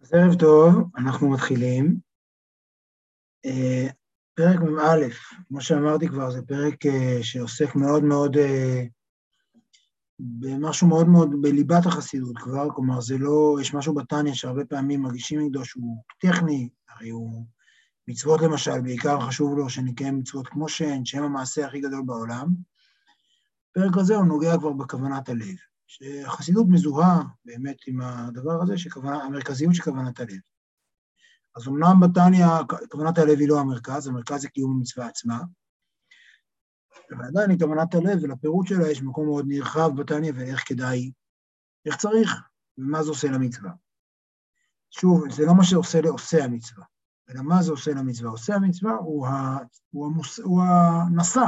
אז ערב טוב, אנחנו מתחילים. אה, פרק מ"א, כמו שאמרתי כבר, זה פרק אה, שעוסק מאוד מאוד אה, במשהו מאוד מאוד בליבת החסידות כבר, כלומר זה לא, יש משהו בתניא שהרבה פעמים מרגישים נגדו שהוא טכני, הרי הוא מצוות למשל, בעיקר חשוב לו שנקיים מצוות כמו שהן, שהן המעשה הכי גדול בעולם. הפרק הזה הוא נוגע כבר בכוונת הלב. שהחסידות מזוהה באמת עם הדבר הזה, שכוונה, המרכזיות של כוונת הלב. אז אמנם בתניא כוונת הלב היא לא המרכז, המרכז זה קיום המצווה עצמה, ועדיין לכוונת הלב ולפירוט שלה יש מקום מאוד נרחב בתניא ואיך כדאי, איך צריך, ומה זה עושה למצווה. שוב, זה לא מה שעושה לעושה המצווה, אלא מה זה עושה למצווה. עושה המצווה הוא, ה, הוא, המוס, הוא הנשא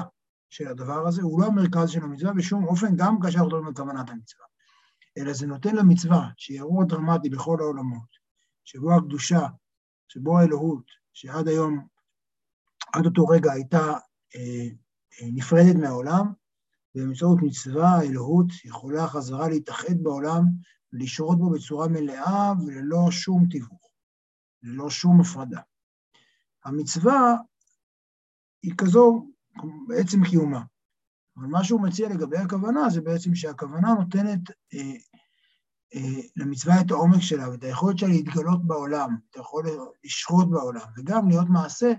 של הדבר הזה, הוא לא המרכז של המצווה בשום אופן, גם כאשר אנחנו מדברים על כוונת המצווה. אלא זה נותן למצווה, שהיא אירוע דרמטי בכל העולמות, שבו הקדושה, שבו האלוהות, שעד היום, עד אותו רגע הייתה אה, אה, נפרדת מהעולם, ובאמצעות מצווה האלוהות יכולה חזרה להתאחד בעולם ולשרות בו בצורה מלאה וללא שום תיווך, ללא שום הפרדה. המצווה היא כזו בעצם קיומה. אבל מה שהוא מציע לגבי הכוונה זה בעצם שהכוונה נותנת אה, אה, למצווה את העומק שלה ואת היכולת שלה להתגלות בעולם, את היכולת לשרות בעולם, וגם להיות מעשה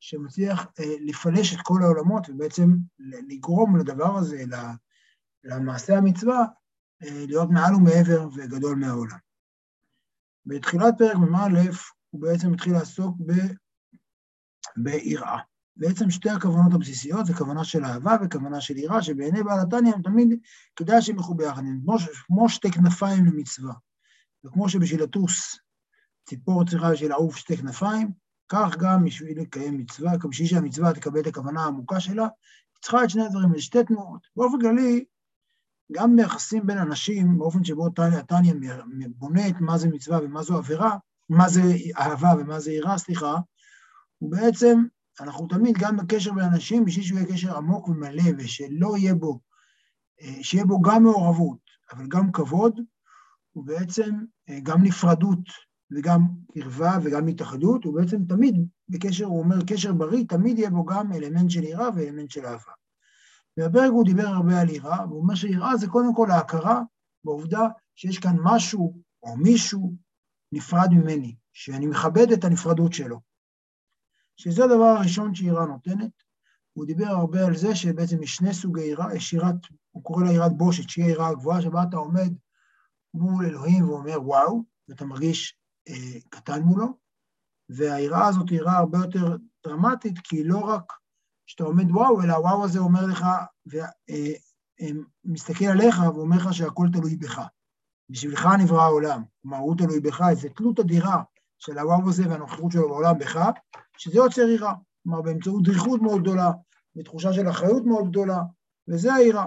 שמצליח אה, לפלש את כל העולמות ובעצם לגרום לדבר הזה, למעשה המצווה, אה, להיות מעל ומעבר וגדול מהעולם. בתחילת פרק מ"א הוא בעצם התחיל לעסוק ביראה. בעצם שתי הכוונות הבסיסיות זה כוונה של אהבה וכוונה של יראה, שבעיני בעל התניא הם תמיד כדאי שהם ילכו ביחד, הם כמו, שתי כנפיים למצווה. וכמו שבשביל לטוס ציפור צריכה בשביל לעוף שתי כנפיים, כך גם בשביל לקיים מצווה, בשביל שהמצווה תקבל את הכוונה העמוקה שלה, היא צריכה את שני הדברים, זה שתי תנועות. באופן כללי, גם ביחסים בין אנשים, באופן שבו התניא בונה את מה זה מצווה ומה זו עבירה, מה זה אהבה ומה זה יראה, סליחה, הוא בעצם אנחנו תמיד, גם בקשר בין אנשים, בשביל שהוא יהיה קשר עמוק ומלא ושלא יהיה בו, אה, שיהיה בו גם מעורבות, אבל גם כבוד, ובעצם אה, גם נפרדות וגם קרבה וגם התאחדות, הוא בעצם תמיד בקשר, הוא אומר קשר בריא, תמיד יהיה בו גם אלמנט של יראה ואלמנט של אהבה. ובפרק הוא דיבר הרבה על יראה, והוא אומר שיראה זה קודם כל ההכרה בעובדה שיש כאן משהו או מישהו נפרד ממני, שאני מכבד את הנפרדות שלו. שזה הדבר הראשון שיראה נותנת. הוא דיבר הרבה על זה שבעצם יש שני סוגי יראת, הוא קורא לה יראת בושת, שהיא היראה הגבוהה, שבה אתה עומד מול אלוהים ואומר וואו, ואתה מרגיש אה, קטן מולו, והיראה הזאת היא יראה הרבה יותר דרמטית, כי לא רק שאתה עומד וואו, אלא הוואו הזה אומר לך, ומסתכל אה, אה, עליך ואומר לך שהכל תלוי בך. בשבילך נברא העולם, כלומר הוא תלוי בך, איזו תלות אדירה של הוואו הזה והנוכחות שלו בעולם בך, שזה יוצר יראה. כלומר, באמצעות דריכות מאוד גדולה, ותחושה של אחריות מאוד גדולה, וזה היראה.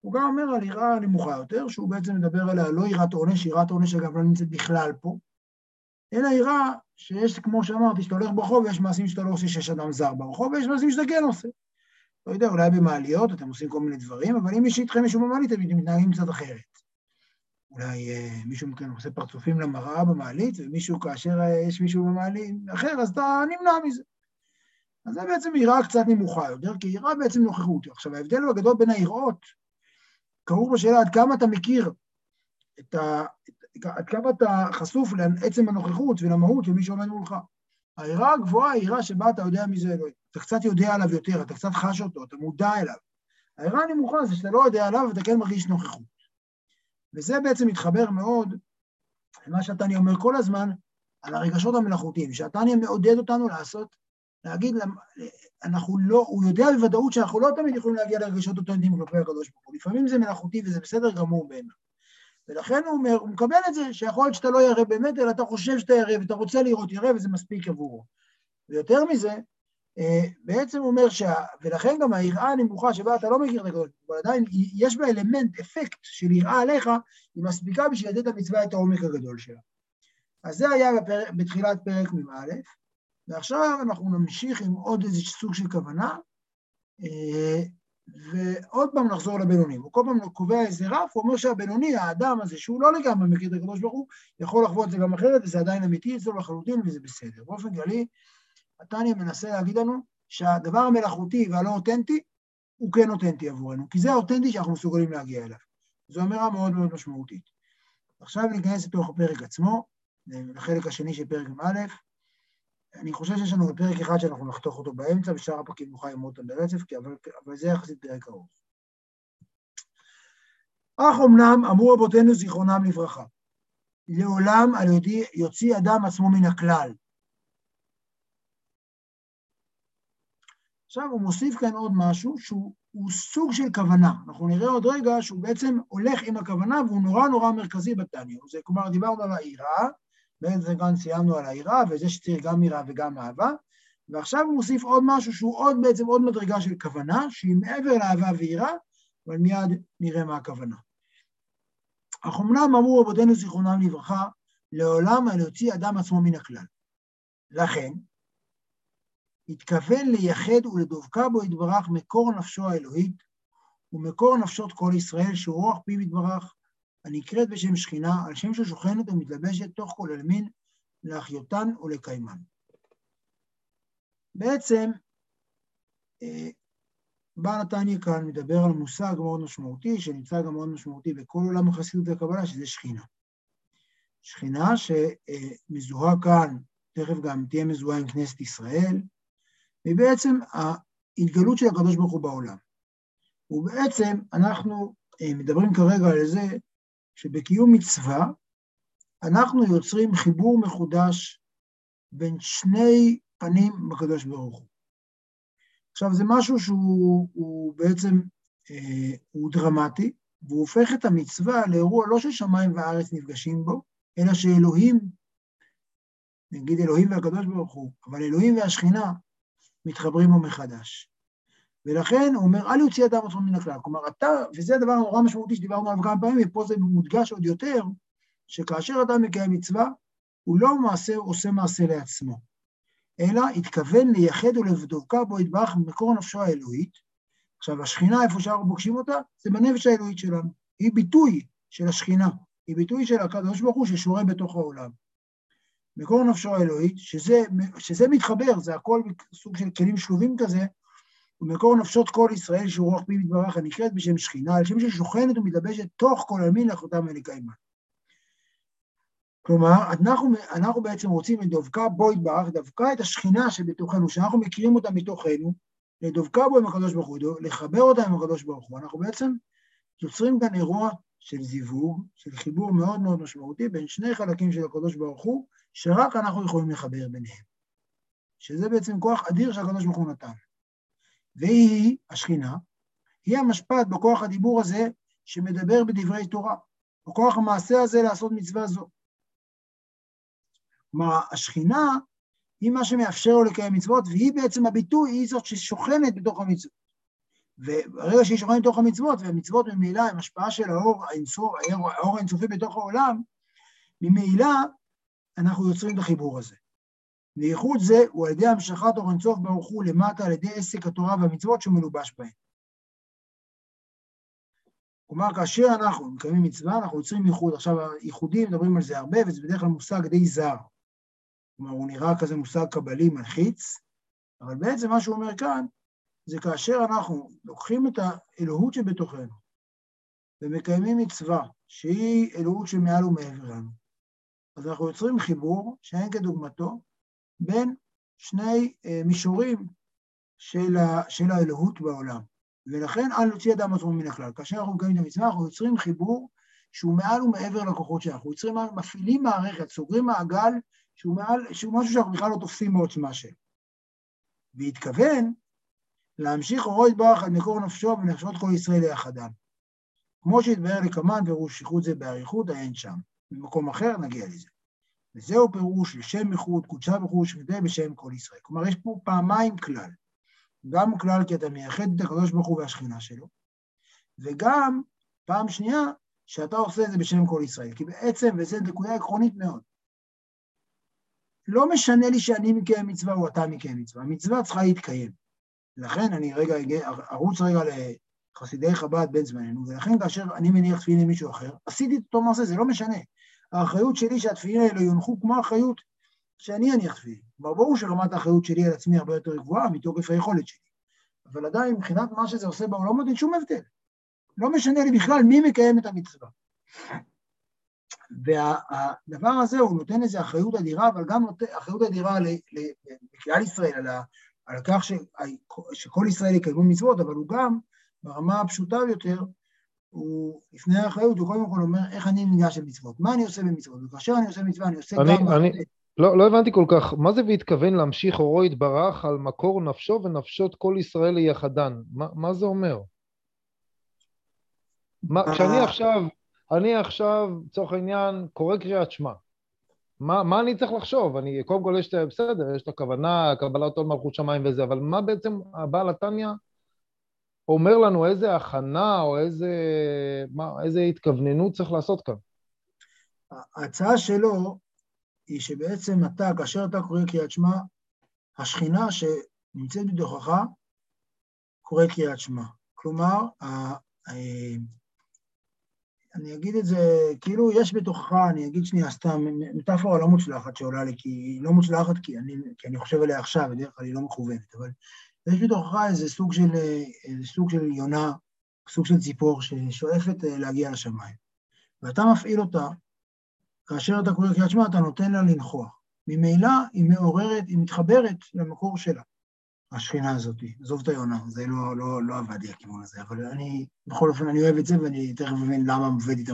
הוא גם אומר על יראה נמוכה יותר, שהוא בעצם מדבר עליה לא יראת עונש, יראת עונש אגב לא נמצאת בכלל פה, אלא יראה שיש, כמו שאמרתי, שאתה הולך ברחוב ויש מעשים שאתה לא עושה שיש אדם זר ברחוב, ויש מעשים שאתה כן עושה. לא יודע, אולי במעליות אתם עושים כל מיני דברים, אבל אם יש איתכם מישהו במעלית, אתם מתנהגים קצת אחרת. אולי אה, מישהו מכם עושה פרצופים למראה במעלית, ומישהו, כאשר אה, יש מישהו במעלית אחר, אז אתה נמנע מזה. אז זה בעצם יראה קצת נמוכה יותר, כי יראה בעצם נוכחות. עכשיו, ההבדל הגדול בין היראות, קרוב בשאלה עד כמה אתה מכיר את ה... עד כמה אתה חשוף לעצם הנוכחות ולמהות של מי שעומד מולך. היראה הגבוהה היא יראה שבה אתה יודע מי זה אלוהים. אתה קצת יודע עליו יותר, אתה קצת חש אותו, אתה מודע אליו. היראה הנמוכה זה שאתה לא יודע עליו ואתה כן מרגיש נוכחות. וזה בעצם מתחבר מאוד למה שהתניא אומר כל הזמן על הרגשות המלאכותיים, שהתניא מעודד אותנו לעשות, להגיד, אנחנו לא, הוא יודע בוודאות שאנחנו לא תמיד יכולים להגיע לרגשות אותנטיים כלפי הקדוש ברוך הוא, לפעמים זה מלאכותי וזה בסדר גמור בעיניו. ולכן הוא אומר, הוא מקבל את זה, שיכול להיות שאתה לא ירא באמת, אלא אתה חושב שאתה ירא ואתה רוצה לראות ירא וזה מספיק עבורו. ויותר מזה, בעצם אומר, שה... ולכן גם היראה הנמוכה שבה אתה לא מכיר את הקדוש אבל עדיין יש בה אלמנט, אפקט של יראה עליך, היא מספיקה בשביל לתת למצווה את העומק הגדול שלה. אז זה היה בפר... בתחילת פרק מ"א, ועכשיו אנחנו נמשיך עם עוד איזה סוג של כוונה, אה, ועוד פעם נחזור לבינונים. הוא כל פעם קובע איזה רף, הוא אומר שהבינוני, האדם הזה, שהוא לא לגמרי מכיר את הקדוש ברוך הוא, יכול לחוות את זה גם אחרת, וזה עדיין אמיתי אצלו לחלוטין, וזה בסדר. באופן כללי, התניא מנסה להגיד לנו שהדבר המלאכותי והלא אותנטי, הוא כן אותנטי עבורנו, כי זה האותנטי שאנחנו מסוגלים להגיע אליו. זו אמירה מאוד מאוד משמעותית. עכשיו ניכנס לתוך הפרק עצמו, לחלק השני של פרק א', אני חושב שיש לנו פרק אחד שאנחנו נחתוך אותו באמצע, ושאר הפרקים נוכל ללמוד אותם ברצף, אבל, אבל זה יחסית פרק ארוך. אך אמנם אמרו רבותינו זיכרונם לברכה, לעולם על ידי יוציא אדם עצמו מן הכלל. עכשיו הוא מוסיף כאן עוד משהו שהוא סוג של כוונה. אנחנו נראה עוד רגע שהוא בעצם הולך עם הכוונה והוא נורא נורא מרכזי בתניא. כלומר, דיברנו על היראה, בעצם גם סיימנו על היראה, וזה שצריך גם יראה וגם אהבה, ועכשיו הוא מוסיף עוד משהו שהוא עוד בעצם עוד מדרגה של כוונה, שהיא מעבר לאהבה ויראה, אבל מיד נראה מה הכוונה. אך אמנם אמרו רבותינו זיכרונם לברכה, לעולם על יוציא אדם עצמו מן הכלל. לכן, התכוון לייחד ולדבקה בו יתברך מקור נפשו האלוהית, ומקור נפשות כל ישראל, שהוא רוח פיו יתברך, הנקראת בשם שכינה, על שם ששוכנת ומתלבשת תוך כל אלמין, להחיותן ולקיימן. בעצם, אה, בא נתניה כאן מדבר על מושג מאוד משמעותי, שנמצא גם מאוד משמעותי בכל עולם החסידות והקבלה, שזה שכינה. שכינה שמזוהה כאן, תכף גם תהיה מזוהה עם כנסת ישראל, היא בעצם ההתגלות של הקדוש ברוך הוא בעולם. ובעצם אנחנו אה, מדברים כרגע על זה שבקיום מצווה אנחנו יוצרים חיבור מחודש בין שני פנים בקדוש ברוך הוא. עכשיו, זה משהו שהוא בעצם, אה, הוא דרמטי, והוא הופך את המצווה לאירוע לא ששמיים וארץ נפגשים בו, אלא שאלוהים, נגיד אלוהים והקדוש ברוך הוא, אבל אלוהים והשכינה מתחברים בו מחדש. ולכן הוא אומר, אל יוציא אדם עצמו מן הכלל. כלומר, אתה, וזה הדבר הנורא משמעותי שדיברנו עליו כמה פעמים, ופה זה מודגש עוד יותר, שכאשר אדם מקיים מצווה, הוא לא מעשה, עושה מעשה לעצמו, אלא התכוון לייחד ולבדוקה בו יתברך במקור נפשו האלוהית. עכשיו, השכינה, איפה שאנחנו פוגשים אותה, זה בנפש האלוהית שלנו. היא ביטוי של השכינה, היא ביטוי של הקדוש ברוך הוא ששורה בתוך העולם. מקור נפשו האלוהית, שזה, שזה מתחבר, זה הכל סוג של כלים שלובים כזה, ומקור נפשות כל ישראל שהוא רוח פי מתברך הנקראת בשם שכינה, על שם ששוכנת ומתלבשת תוך כל עלמין לאחותם ולקיימה. כלומר, אנחנו, אנחנו בעצם רוצים לדבקה בו יתברך, דווקא את השכינה שבתוכנו, שאנחנו מכירים אותה מתוכנו, לדבקה בו עם הקדוש ברוך הוא, לחבר אותה עם הקדוש ברוך הוא. אנחנו בעצם יוצרים כאן אירוע של זיווג, של חיבור מאוד מאוד משמעותי בין שני חלקים של הקדוש ברוך הוא, שרק אנחנו יכולים לחבר ביניהם. שזה בעצם כוח אדיר שהקדוש ברוך הוא נתן. והיא, השכינה, היא המשפט בכוח הדיבור הזה שמדבר בדברי תורה, בכוח המעשה הזה לעשות מצווה זו. כלומר, השכינה היא מה שמאפשר לו לקיים מצוות, והיא בעצם הביטוי, היא זאת ששוכנת בתוך המצוות. וברגע שהיא שוכנת בתוך המצוות, והמצוות ממילא הם השפעה של האור האינסופי בתוך העולם, ממילא אנחנו יוצרים את החיבור הזה. וייחוד זה הוא על ידי המשכת אור אינסוף ברוך הוא למטה על ידי עסק התורה והמצוות שהוא מלובש בהן. כלומר, כאשר אנחנו מקיימים מצווה, אנחנו יוצרים ייחוד. עכשיו, ייחודים, מדברים על זה הרבה, וזה בדרך כלל מושג די זר. כלומר, הוא נראה כזה מושג קבלי מלחיץ, אבל בעצם מה שהוא אומר כאן, זה כאשר אנחנו לוקחים את האלוהות שבתוכנו ומקיימים מצווה שהיא אלוהות שמעל ומעבר לנו, אז אנחנו יוצרים חיבור שאין כדוגמתו בין שני אה, מישורים של, ה, של האלוהות בעולם. ולכן אל נוציא אדם עצמו מן הכלל. כאשר אנחנו מקיימים את המצווה, אנחנו יוצרים חיבור שהוא מעל ומעבר לכוחות שלנו. אנחנו יוצרים, מפעילים מערכת, סוגרים מעגל שהוא, מעל, שהוא משהו שאנחנו בכלל לא תופסים בעוצמה שלו. והתכוון להמשיך אורו יתברך על מקור נפשו ונפשות כל ישראל ליחדם. כמו שהתבהר לקמן פירוש שיחות זה באריכות, אין שם. במקום אחר נגיע לזה. וזהו פירוש לשם איחוד, קודשה וחוש, וזה בשם כל ישראל. כלומר, יש פה פעמיים כלל. גם כלל כי אתה מייחד את הקדוש ברוך הוא והשכינה שלו, וגם, פעם שנייה, שאתה עושה את זה בשם כל ישראל. כי בעצם, וזו נקודה עקרונית מאוד, לא משנה לי שאני מקיים מצווה או אתה מקיים מצווה, המצווה צריכה להתקיים. לכן אני רגע ארוץ רגע לחסידי חב"ד בן זמננו, ולכן כאשר אני מניח תפילין למישהו אחר, עשיתי את אותו מעשה, זה לא משנה. האחריות שלי שהתפילין האלה יונחו כמו האחריות שאני אניח תפילין. כלומר, ברור שרמת האחריות שלי על עצמי הרבה יותר גבוהה מתוקף היכולת שלי. אבל עדיין, מבחינת מה שזה עושה בעולמות, אין שום הבדל. לא משנה לי בכלל מי מקיים את המצווה. והדבר הזה, הוא נותן איזו אחריות אדירה, אבל גם נותן אחריות אדירה לכלל ישראל, על, ה, על כך ש, שכל ישראל יקיימו מצוות, אבל הוא גם, ברמה הפשוטה ביותר, הוא, לפני האחריות, הוא קודם כל אומר איך אני ניגש למצוות, מה אני עושה במצוות, וכאשר אני עושה מצווה, אני עושה אני, גם... אני, לא, לא הבנתי כל כך, מה זה והתכוון להמשיך אורו יתברך על מקור נפשו ונפשות כל ישראל ליחדן? מה, מה זה אומר? מה, כשאני עכשיו, אני עכשיו, לצורך העניין, קורא קריאת שמע. מה, מה אני צריך לחשוב? אני, קודם כל יש, בסדר, יש את הכוונה, קבלת עול מלכות שמיים וזה, אבל מה בעצם הבעל התניא אומר לנו, איזה הכנה או איזה, מה, איזה התכווננות צריך לעשות כאן? ההצעה שלו היא שבעצם אתה, כאשר אתה קורא קריאת שמע, השכינה שנמצאת בתוכך קורא קריאת שמע. כלומר, אני אגיד את זה, כאילו יש בתוכך, אני אגיד שנייה סתם, מטאפורה לא מוצלחת שעולה לי, כי היא לא מוצלחת כי אני, כי אני חושב עליה עכשיו, בדרך כלל היא לא מכוונת, אבל יש בתוכך איזה סוג של, איזה סוג של יונה, סוג של ציפור ששואפת אה, להגיע לשמיים. ואתה מפעיל אותה, כאשר אתה קורא קריאת שמע, אתה נותן לה לנכוח. ממילא היא מעוררת, היא מתחברת למקור שלה. השכינה הזאת, עזוב את היונה, זה לא, לא, לא עבד לי הכיוון הזה, אבל אני, בכל אופן, אני אוהב את זה ואני תכף מבין למה מביא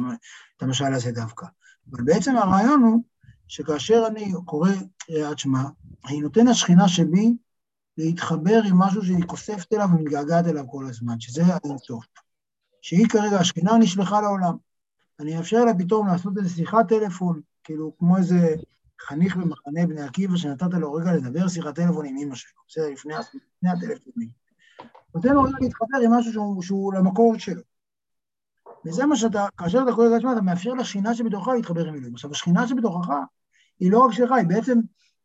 את המשל הזה דווקא. אבל בעצם הרעיון הוא שכאשר אני קורא קריאת שמע, אני נותן לשכינה שבי להתחבר עם משהו שהיא כוספת אליו ומתגעגעת אליו כל הזמן, שזה האינסוף. שהיא כרגע, השכינה נשלחה לעולם. אני אאפשר לה פתאום לעשות איזו שיחת טלפון, כאילו כמו איזה חניך במחנה בני עקיבא, שנתת לו רגע לדבר שיחת טלפון עם אמא שלו, בסדר, לפני, לפני הטלפונים. נותן לו רגע להתחבר עם משהו שהוא, שהוא למקור שלו. וזה מה שאתה, כאשר אתה קורא את עצמך, אתה מאפשר לשכינה שבתוכך להתחבר עם אלוהים. עכשיו, השכינה שבתוכך היא לא רק שלך, היא בעצם,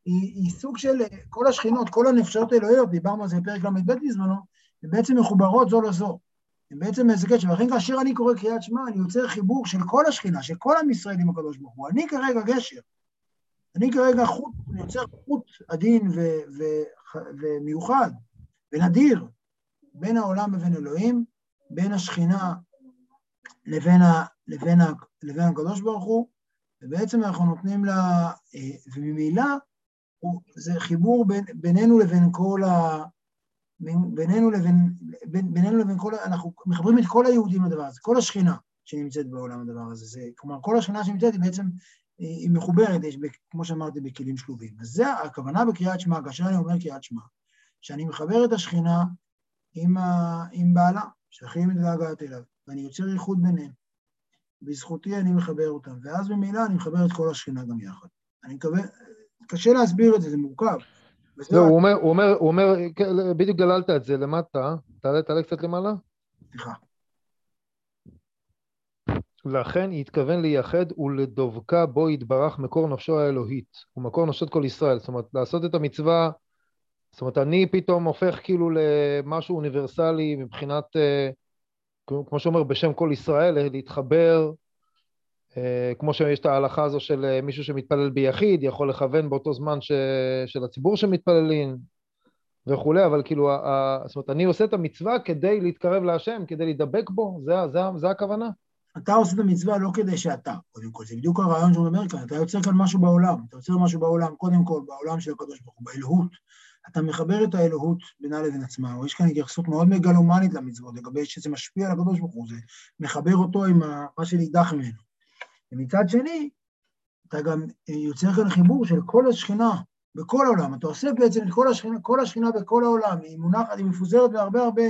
היא, היא סוג של כל השכינות, כל הנפשות האלוהיות, דיברנו על זה בפרק ל"ב בזמנו, הן בעצם מחוברות זו לזו. הן בעצם איזה קשר, ולכן כאשר אני קורא קריאת שמע, אני יוצר חיבור של כל השכינה, של כל עם ישראל עם הקדוש ברוך הוא. אני כרגע גשר. אני כרגע חוט, אני יוצר חוט עדין ו- ו- ומיוחד ונדיר בין העולם לבין אלוהים, בין השכינה לבין, ה- לבין, ה- לבין הקדוש ברוך הוא, ובעצם אנחנו נותנים לה, אה, זה חיבור בין, בינינו לבין כל ה... בינינו לבין, בין, בינינו לבין כל, אנחנו מחברים את כל היהודים לדבר הזה, כל השכינה שנמצאת בעולם הדבר הזה. זה, כלומר, כל השכינה שנמצאת היא בעצם היא מחוברת, יש, כמו שאמרתי, בכלים שלובים. אז זה הכוונה בקריאת שמע, כאשר אני אומר קריאת שמע, שאני מחבר את השכינה עם, ה, עם בעלה, שהכי מתגעגעת אליו, ואני יוצר ייחוד ביניהם. בזכותי אני מחבר אותם, ואז ממילא אני מחבר את כל השכינה גם יחד. אני מקווה, קשה להסביר את זה, זה מורכב. לא, הוא אומר, הוא אומר, הוא אומר, כן, בדיוק גללת את זה למטה, תעלה, תעלה קצת למעלה. סליחה. לכן התכוון לייחד ולדבקה בו יתברך מקור נפשו האלוהית, ומקור נפשות כל ישראל. זאת אומרת, לעשות את המצווה, זאת אומרת, אני פתאום הופך כאילו למשהו אוניברסלי מבחינת, אה, כמו שאומר, בשם כל ישראל, להתחבר, כמו שיש את ההלכה הזו של אה, מישהו שמתפלל ביחיד, יכול לכוון באותו זמן ש, של הציבור שמתפללים וכולי, אבל כאילו, זאת אומרת, אני עושה את המצווה כדי להתקרב להשם, כדי להידבק בו, זה, זה, זה הכוונה. אתה עושה את המצווה לא כדי שאתה, קודם כל, זה בדיוק הרעיון שהוא מדבר כאן, אתה יוצר כאן משהו בעולם, אתה יוצר משהו בעולם, קודם כל, בעולם של הקדוש ברוך הוא, באלוהות. אתה מחבר את האלוהות בינה לבין עצמה, או יש כאן התייחסות מאוד מגלומנית למצוות, לגבי שזה משפיע על הקדוש ברוך הוא, זה מחבר אותו עם מה שנידח ממנו. ומצד שני, אתה גם יוצר כאן חיבור של כל השכינה בכל העולם, אתה אוסף בעצם את כל השכינה, כל השכינה בכל העולם, היא מונחת, היא מפוזרת בהרבה הרבה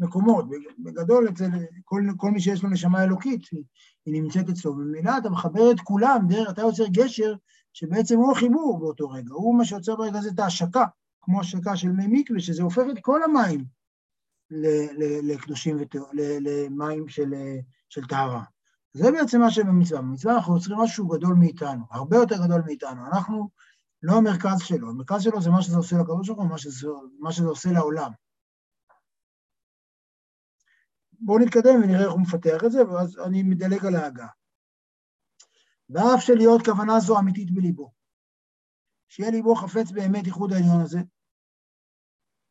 מקומות. בגדול, אצל כל, כל מי שיש לו נשמה אלוקית, היא, היא נמצאת אצלו. וממילא אתה מחבר את כולם, דרך, אתה יוצר גשר שבעצם הוא החיבור באותו רגע, הוא מה שיוצר ברגע הזה את ההשקה, כמו השקה של מי מקווה, שזה הופך את כל המים לקדושים, למים של, של טהרה. זה בעצם מה שבמצווה. במצווה אנחנו יוצרים משהו גדול מאיתנו, הרבה יותר גדול מאיתנו. אנחנו לא המרכז שלו, המרכז שלו זה מה שזה עושה לקדוש ברוך הוא, מה שזה עושה לעולם. בואו נתקדם ונראה איך הוא מפתח את זה, ואז אני מדלג על ההגעה. ואף שלהיות כוונה זו אמיתית בליבו, שיהיה ליבו חפץ באמת איחוד העליון הזה,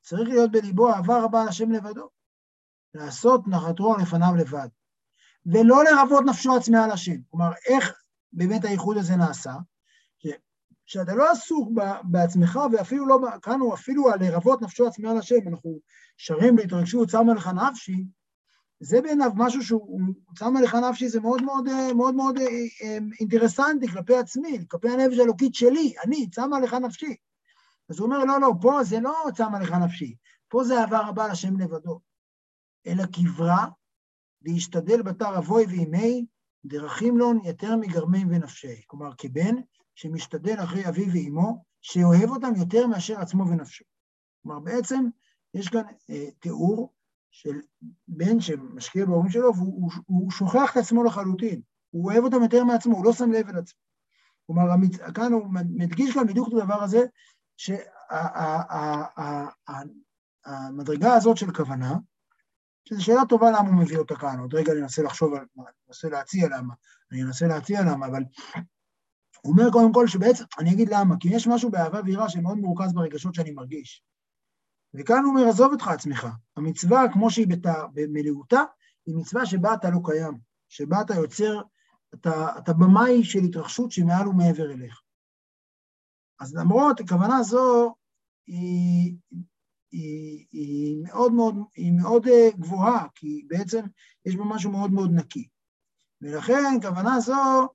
צריך להיות בליבו אהבה רבה על השם לבדו, לעשות נחתו לפניו לבד, ולא לרבות נפשו עצמה על השם. כלומר, איך באמת האיחוד הזה נעשה? שאתה לא עסוק בעצמך, ואפילו לא, כאן הוא אפילו על לרבות נפשו עצמה על השם, אנחנו שרים בהתרגשות, שמה לך נפשי, זה בעיניו משהו שהוא, שמה לך נפשי זה מאוד מאוד מאוד מאוד אה, אינטרסנטי כלפי עצמי, כלפי הנפש האלוקית שלי, אני, שמה לך נפשי. אז הוא אומר, לא, לא, פה זה לא שמה לך נפשי, פה זה אהבה רבה לשם לבדו, אלא קברה, להשתדל בתר אבוי וימי, דרכים לון יותר מגרמים ונפשי. כלומר, כבן שמשתדל אחרי אביו ואימו, שאוהב אותם יותר מאשר עצמו ונפשו. כלומר, בעצם יש כאן אה, תיאור של בן שמשקיע בהורים שלו, והוא שוכח את עצמו לחלוטין. הוא אוהב אותם יותר מעצמו, הוא לא שם לב אל עצמו. כלומר, כאן הוא מדגיש כאן בדיוק את הדבר הזה, שהמדרגה הזאת של כוונה, שזו שאלה טובה למה הוא מביא אותה כאן, עוד רגע אני אנסה לחשוב, אני אנסה להציע למה, אני אנסה להציע למה, אבל הוא אומר קודם כל שבעצם, אני אגיד למה, כי יש משהו באהבה ויראה שמאוד מרוכז ברגשות שאני מרגיש. וכאן הוא אומר, עזוב אותך עצמך. המצווה, כמו שהיא במלאותה, היא מצווה שבה אתה לא קיים, שבה אתה יוצר, אתה, אתה במאי של התרחשות שהיא מעל ומעבר אליך. אז למרות, הכוונה הזו היא, היא, היא מאוד מאוד, היא מאוד אה, גבוהה, כי בעצם יש בה משהו מאוד מאוד נקי. ולכן, כוונה זו,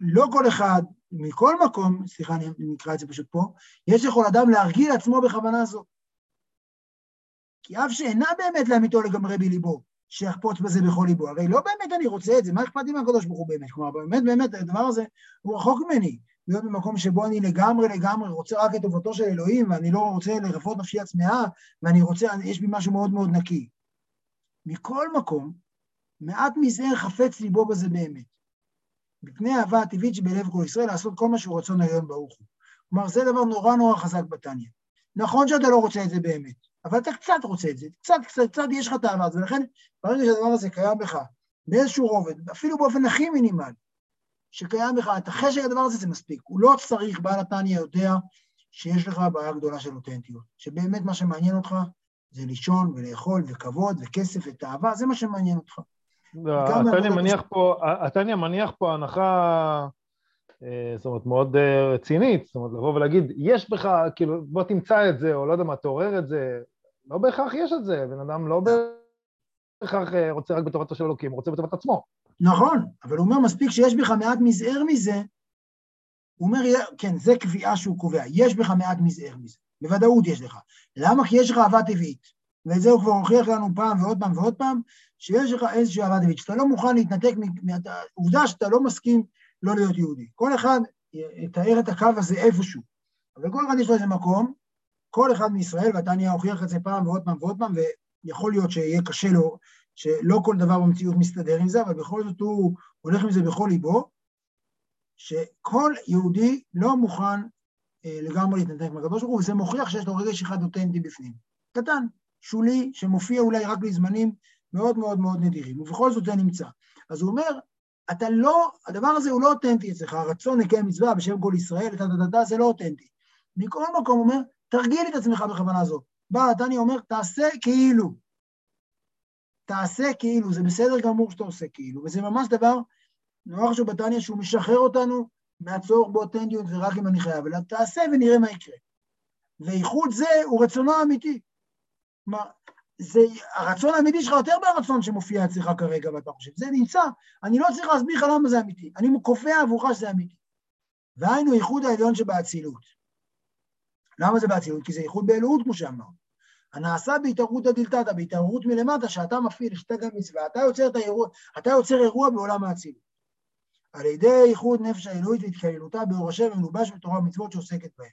לא כל אחד, מכל מקום, סליחה, אני נקרא את זה פשוט פה, יש לכל אדם להרגיל עצמו בכוונה זו. כי אף שאינה באמת לאמיתו לגמרי בליבו, שיחפוץ בזה בכל ליבו. הרי לא באמת אני רוצה את זה, מה אכפת לי מהקדוש ברוך הוא באמת? כלומר, באמת, באמת, הדבר הזה הוא רחוק ממני. להיות במקום שבו אני לגמרי לגמרי רוצה רק את טובתו של אלוהים, ואני לא רוצה לרפות נפשי עצמאה, ואני רוצה, יש בי משהו מאוד מאוד נקי. מכל מקום, מעט מזער חפץ ליבו בזה באמת. מפני האהבה הטבעית שבלב כל ישראל, לעשות כל מה שהוא רצון היום ברוך הוא. כלומר, זה דבר נורא נורא חזק בתניא. נכון שאתה לא רוצה את זה באמת, אבל אתה קצת רוצה את זה, קצת, קצת, קצת יש לך את האהבה ולכן ברגע שהדבר הזה קיים בך, באיזשהו רובד, אפילו באופן הכי מינימלי, שקיים בך, את החשק הדבר הזה זה מספיק. הוא לא צריך, בעל התניא יודע שיש לך בעיה גדולה של אותנטיות, שבאמת מה שמעניין אותך זה לישון ולאכול וכבוד וכסף ותאווה, זה מה שמעניין אותך. לא, התניא מניח פה, התניא מניח פה הנחה, אה, זאת אומרת, מאוד אה, רצינית, זאת אומרת, לבוא ולהגיד, יש בך, כאילו, בוא תמצא את זה, או לא יודע מה, תעורר את זה, לא בהכרח יש את זה, בן אדם לא בהכרח אה, רוצה רק בטובתו של אלוקים, הוא רוצה בטובת עצמו. נכון, אבל הוא אומר, מספיק שיש בך מעט מזער מזה, הוא אומר, כן, זה קביעה שהוא קובע, יש בך מעט מזער מזה, בוודאות יש לך. למה? כי יש לך אהבה טבעית. ואת זה הוא כבר הוכיח לנו פעם ועוד פעם ועוד פעם, שיש לך איזושהי אהבה טבעית, שאתה לא מוכן להתנתק מהעובדה שאתה לא מסכים לא להיות יהודי. כל אחד יתאר את הקו הזה איפשהו, אבל כל אחד יש לו איזה מקום, כל אחד מישראל, ואתה נהיה הוכיח את זה פעם ועוד פעם ועוד פעם, ויכול להיות שיהיה קשה לו, שלא כל דבר במציאות מסתדר עם זה, אבל בכל זאת הוא הולך עם זה בכל ליבו, שכל יהודי לא מוכן אה, לגמרי להתנתק מהקדוש ברוך הוא, וזה מוכיח שיש לו רגש אחד אותנטי בפנים. קטן, שולי, שמופיע אולי רק בזמנים מאוד מאוד מאוד נדירים, ובכל זאת זה נמצא. אז הוא אומר, אתה לא, הדבר הזה הוא לא אותנטי אצלך, הרצון לקיים מצווה בשם כל ישראל, אתה אתה זה לא אותנטי. מכל מקום הוא אומר, תרגיל את עצמך בכוונה זו. בא התניא אומר, תעשה כאילו. תעשה כאילו, זה בסדר גמור שאתה עושה כאילו, וזה ממש דבר נורא חשוב בתניא שהוא משחרר אותנו מהצורך באותנטיות ורק אם אני חייב, אלא תעשה ונראה מה יקרה. ואיחוד זה הוא רצונו האמיתי. כלומר, זה, הרצון האמיתי שלך יותר מהרצון שמופיע אצלך כרגע ואתה חושב, זה נמצא, אני לא צריך להסביר לך למה זה אמיתי, אני קובע עבורך שזה אמיתי. והיינו איחוד העליון שבאצילות. למה זה באצילות? כי זה איחוד באלוהות, כמו שאמרנו. הנעשה בהתערותא דלתתא, בהתעררות מלמטה, שאתה מפעיל שתי גם מצווה, אתה יוצר, את האירוע, אתה יוצר אירוע בעולם האצילות. על ידי איחוד נפש האלוהית והתקללותה באור השם ומלובש בתורה ומצוות שעוסקת בהם.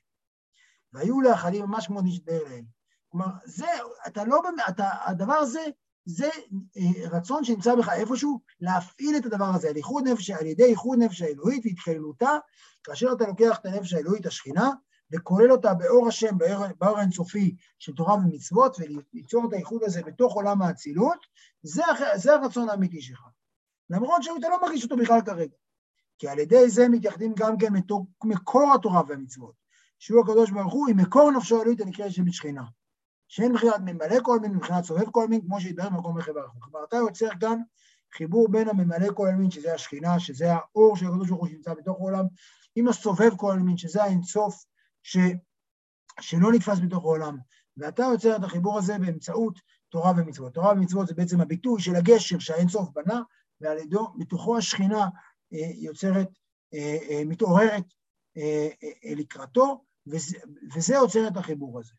והיו לאחדים ממש כמו נשבר להם. כלומר, זה, אתה לא, אתה, הדבר הזה, זה אה, רצון שנמצא בך איפשהו, להפעיל את הדבר הזה, על איחוד נפש, על ידי איחוד נפש האלוהית והתקללותה, כאשר אתה לוקח את הנפש האלוהית, השכינה, וכולל אותה באור השם, באור, באור האינסופי של תורה ומצוות, וליצור את האיחוד הזה בתוך עולם האצילות, זה, זה הרצון האמיתי שלך. למרות שאתה לא מרגיש אותו בכלל כרגע. כי על ידי זה מתייחדים גם כן מקור התורה והמצוות, שהוא הקדוש ברוך הוא עם מקור נפשו אלוהית הנקרא שם שכינה. שאין מבחינת ממלא כל מין, מבחינת סובב כל מין, כמו שהתברר במקום מחבר החוק. כלומר, אתה יוצר כאן חיבור בין הממלא כל מין, שזה השכינה, שזה האור של הקדוש ברוך הוא שנמצא בתוך העולם, עם הסובב כל מין, שזה האינסוף ש... שלא נתפס בתוך העולם. ואתה יוצר את החיבור הזה באמצעות תורה ומצוות. תורה ומצוות זה בעצם הביטוי של הגשר שהאינסוף בנה, ועל ידו, בתוכו השכינה אה, יוצרת, אה, אה, מתעוררת לקראתו, וזה, וזה יוצר את החיבור הזה.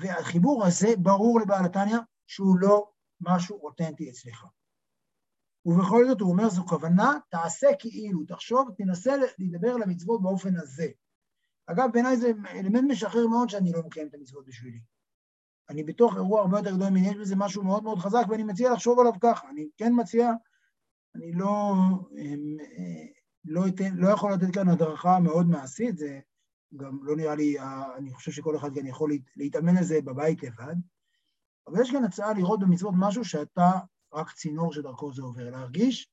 והחיבור הזה ברור לבעל התניא שהוא לא משהו אותנטי אצלך. ובכל זאת הוא אומר, זו כוונה, תעשה כאילו, תחשוב, תנסה לדבר על המצוות באופן הזה. אגב, בעיניי זה אלמנט משחרר מאוד שאני לא מקיים את המצוות בשבילי. אני בתוך אירוע הרבה יותר גדול ממני, יש בזה משהו מאוד מאוד חזק, ואני מציע לחשוב עליו ככה. אני כן מציע, אני לא, אמ, אה, לא, אתן, לא יכול לתת כאן הדרכה מאוד מעשית, זה גם לא נראה לי, אני חושב שכל אחד כאן יכול להתאמן על זה בבית לבד, אבל יש כאן הצעה לראות במצוות משהו שאתה רק צינור שדרכו זה עובר, להרגיש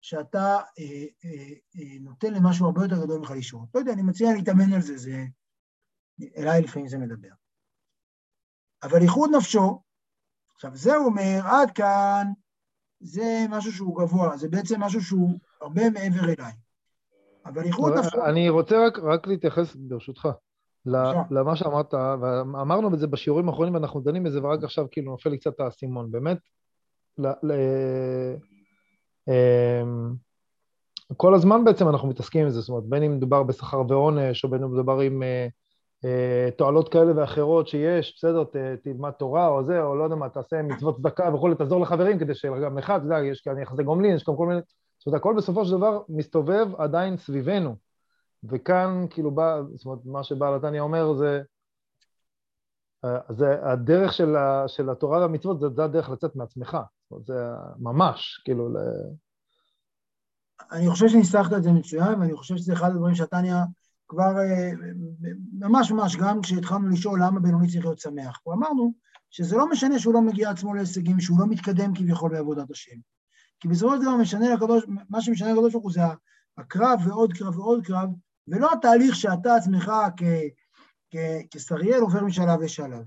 שאתה אה, אה, אה, נותן למשהו הרבה יותר גדול ממך לשרות. לא יודע, אני מציע להתאמן על זה, זה... אליי לפעמים זה מדבר. אבל איחוד נפשו, עכשיו זה אומר, עד כאן זה משהו שהוא גבוה, זה בעצם משהו שהוא הרבה מעבר אליי. אבל איחוד נפשו... אני רוצה רק, רק להתייחס, ברשותך, למה שאמרת, ואמרנו את זה בשיעורים האחרונים ואנחנו דנים בזה, ורק עכשיו כאילו נופל לי קצת האסימון. באמת, ל, ל, כל הזמן בעצם אנחנו מתעסקים עם זה, זאת אומרת, בין אם מדובר בשכר ועונש, או בין אם מדובר עם אה, אה, תועלות כאלה ואחרות שיש, בסדר, תלמד תורה או זה, או לא יודע מה, תעשה מצוות צדקה וכולי, תעזור לחברים כדי שגם לך, אתה יודע, יש כאן יחסי גומלין, יש כאן כל מיני, זאת אומרת, הכל בסופו של דבר מסתובב עדיין סביבנו. וכאן, כאילו, בא, זאת אומרת, מה שבעל התניא אומר זה, אה, זה הדרך של, ה, של התורה והמצוות, זה, זה הדרך לצאת מעצמך. זה ממש, כאילו, ל... אני חושב שניסחת את זה מצוין, ואני חושב שזה אחד הדברים שהתניא כבר אה, ממש ממש, גם כשהתחלנו לשאול למה בינוני צריך להיות שמח, ואמרנו שזה לא משנה שהוא לא מגיע עצמו להישגים, שהוא לא מתקדם כביכול בעבודת השם. כי בסופו של דבר משנה לקדוש, מה שמשנה לקדוש ברוך הוא זה הקרב ועוד קרב ועוד קרב, ולא התהליך שאתה עצמך כ, כ, כסריאל עובר משלב לשלב.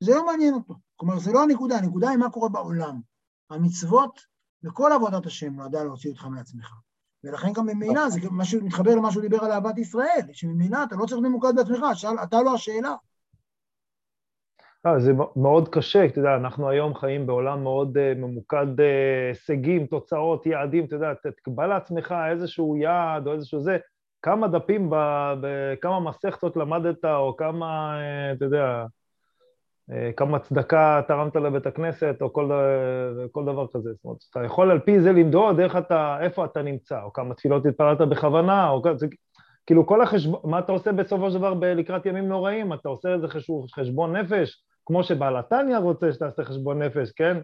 זה לא מעניין אותו. כלומר, זה לא הנקודה, הנקודה היא מה קורה בעולם. המצוות וכל עבודת השם נועדה להוציא אותך מעצמך. ולכן גם ממילא, זה משהו, מתחבר למה שהוא דיבר על אהבת ישראל, שממילא אתה לא צריך ממוקד בעצמך, שאל, אתה לא השאלה. אה, זה מאוד קשה, אתה יודע, אנחנו היום חיים בעולם מאוד uh, ממוקד uh, הישגים, תוצאות, יעדים, אתה יודע, תקבע לעצמך איזשהו יעד או איזשהו זה, כמה דפים, בכמה מסכתות למדת, או כמה, אתה יודע, אה, כמה צדקה תרמת לבית הכנסת, או כל, כל דבר כזה. זאת אומרת, אתה יכול על פי זה למדוד איך אתה, איפה אתה נמצא, או כמה תפילות התפללת בכוונה, או כזה, כאילו כל החשבון, מה אתה עושה בסופו של דבר לקראת ימים נוראים? אתה עושה איזה חשבון, חשבון נפש, כמו שבעל התניא רוצה שתעשה חשבון נפש, כן?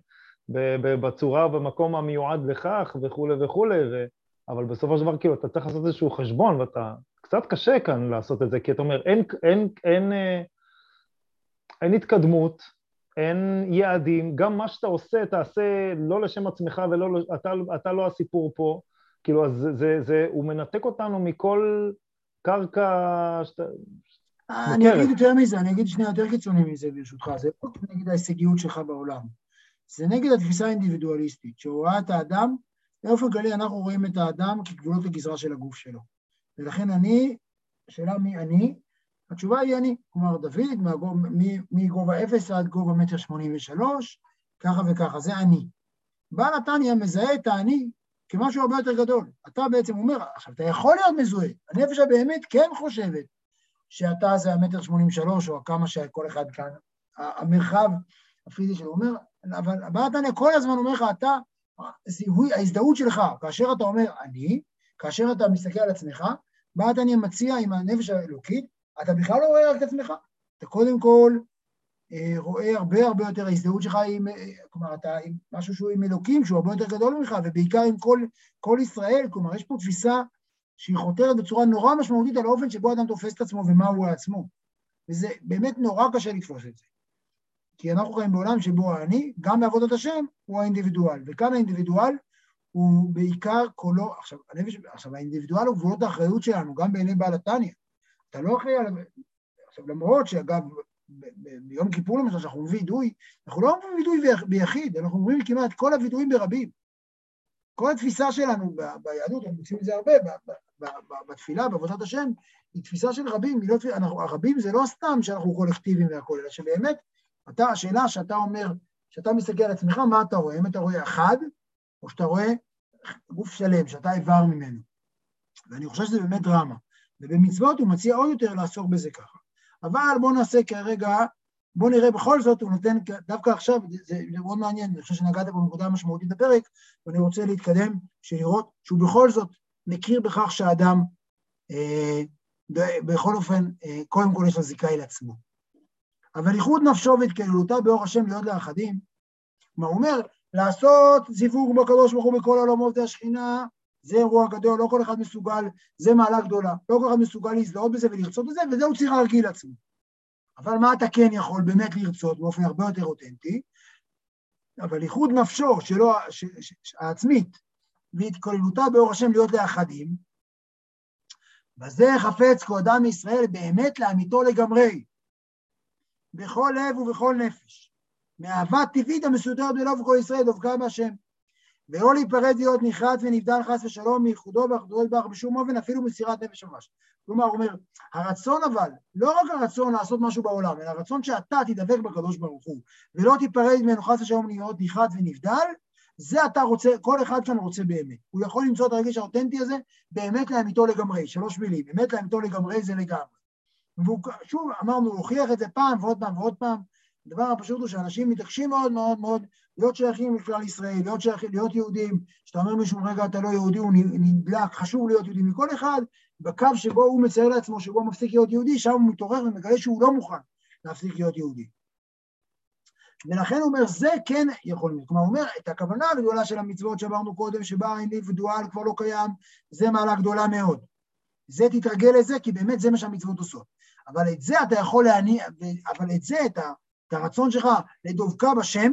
בצורה ובמקום המיועד לכך וכולי וכולי, ו... אבל בסופו של דבר כאילו אתה צריך לעשות איזשהו חשבון, ואתה, קצת קשה כאן לעשות את זה, כי אתה אומר, אין, אין, אין, אין אה, אין התקדמות, אין יעדים, גם מה שאתה עושה, תעשה לא לשם עצמך ולא, אתה, אתה לא הסיפור פה, כאילו, אז זה, זה, זה, הוא מנתק אותנו מכל קרקע שאתה... אני אגיד יותר מזה, אני אגיד שנייה יותר קיצוני מזה ברשותך, זה לא נגד ההישגיות שלך בעולם, זה נגד התפיסה האינדיבידואליסטית, שרואה את האדם, באופן כללי אנחנו רואים את האדם כגבולות הגזרה של הגוף שלו, ולכן אני, השאלה מי אני, התשובה היא אני, כלומר דוד מגובה 0 עד גובה מטר 83, ככה וככה, זה אני. בעל התניא מזהה את האני כמשהו הרבה יותר גדול. אתה בעצם אומר, עכשיו, אתה יכול להיות מזוהה, הנפש הבאמת כן חושבת שאתה זה המטר 83, או כמה שכל אחד כאן, המרחב הפיזי שלו אומר, אבל בעל התניא כל הזמן אומר לך, אתה, זיהוי, ההזדהות שלך, כאשר אתה אומר אני, כאשר אתה מסתכל על עצמך, בעל התניא מציע עם הנפש האלוקית, אתה בכלל לא רואה רק את עצמך, אתה קודם כל אה, רואה הרבה הרבה יותר, ההזדהות שלך עם, אה, כלומר, אתה עם משהו שהוא עם אלוקים, שהוא הרבה יותר גדול ממך, ובעיקר עם כל, כל ישראל, כלומר, יש פה תפיסה שהיא חותרת בצורה נורא משמעותית על האופן שבו אדם תופס את עצמו ומה הוא עצמו. וזה באמת נורא קשה לתפוס את זה. כי אנחנו חיים בעולם שבו האני, גם בעבודת השם, הוא האינדיבידואל. וכאן האינדיבידואל הוא בעיקר קולו, עכשיו, עכשיו האינדיבידואל הוא גבולות האחריות שלנו, גם בעיני בעל התניא. אתה לא אחראי על... עכשיו, למרות שאגב, ביום כיפור למשל, שאנחנו אומרים וידוי, אנחנו לא אומרים וידוי ביחיד, אנחנו אומרים כמעט כל הווידויים ברבים. כל התפיסה שלנו ביהדות, אנחנו מוצאים את זה הרבה, בתפילה, בעבודת השם, היא תפיסה של רבים, לא תפיסה, אנחנו, הרבים זה לא סתם שאנחנו קולקטיביים והכול, אלא שבאמת, אתה, השאלה שאתה אומר, כשאתה מסתכל על עצמך, מה אתה רואה? אם אתה רואה אחד, או שאתה רואה גוף שלם, שאתה איבר ממנו. ואני חושב שזה באמת דרמה. ובמצוות הוא מציע עוד יותר לעסוק בזה ככה. אבל בואו נעשה כרגע, בואו נראה בכל זאת, הוא נותן, דווקא עכשיו, זה, זה מאוד מעניין, אני חושב שנגעת בנקודה משמעותית בפרק, ואני רוצה להתקדם, שלראות שהוא בכל זאת מכיר בכך שהאדם, אה, בכל אופן, אה, קודם כל יש לו זיקה אל עצמו. אבל איחוד נפשו והתקללותה באור השם להיות לאחדים, כלומר הוא אומר, לעשות זיווג בקדוש ברוך הוא בכל העולמות והשכינה, זה אירוע גדול, לא כל אחד מסוגל, זה מעלה גדולה, לא כל אחד מסוגל להזדהות בזה ולרצות בזה, וזה הוא צריך להרגיל לעצמו. אבל מה אתה כן יכול באמת לרצות באופן הרבה יותר אותנטי? אבל איחוד נפשו שלו, ש, ש, ש, העצמית, והתכוננותה באור השם להיות לאחדים, בזה חפץ כל אדם מישראל באמת לאמיתו לגמרי, בכל לב ובכל נפש, מאהבה טבעית המסודרת בלב כל ישראל דבקה בהשם. ולא להיפרד להיות נחרץ ונבדל חס ושלום מייחודו ואחדותו יתברך בשום אופן, אפילו מסירת נפש ממש. כלומר, הוא אומר, הרצון אבל, לא רק הרצון לעשות משהו בעולם, אלא הרצון שאתה תדבק בקדוש ברוך הוא, ולא תיפרד ממנו חס ושלום להיות נחרץ ונבדל, זה אתה רוצה, כל אחד כאן רוצה באמת. הוא יכול למצוא את הרגש האותנטי הזה באמת לאמיתו לגמרי, שלוש מילים, באמת לאמיתו לגמרי זה לגמרי. והוא, שוב, אמרנו, הוא הוכיח את זה פעם ועוד פעם ועוד פעם. הדבר הפשוט הוא שאנשים מתעקשים מאוד מאוד מאוד להיות שייכים לכלל ישראל, להיות, שייכים, להיות יהודים. כשאתה אומר מישהו, רגע, אתה לא יהודי, הוא נדלק, חשוב להיות יהודי. מכל אחד, בקו שבו הוא מצייר לעצמו, שבו הוא מפסיק להיות יהודי, שם הוא מתעורר ומגלה שהוא לא מוכן להפסיק להיות יהודי. ולכן הוא אומר, זה כן יכול להיות. כלומר, הוא אומר, את הכוונה הגדולה של המצוות שאמרנו קודם, שבה האינדיבידואל כבר לא קיים, זה מעלה גדולה מאוד. זה תתרגל לזה, כי באמת זה מה שהמצוות עושות. אבל את זה אתה יכול להניע, אבל את זה, את, הרצון שלך לדבקה בשם,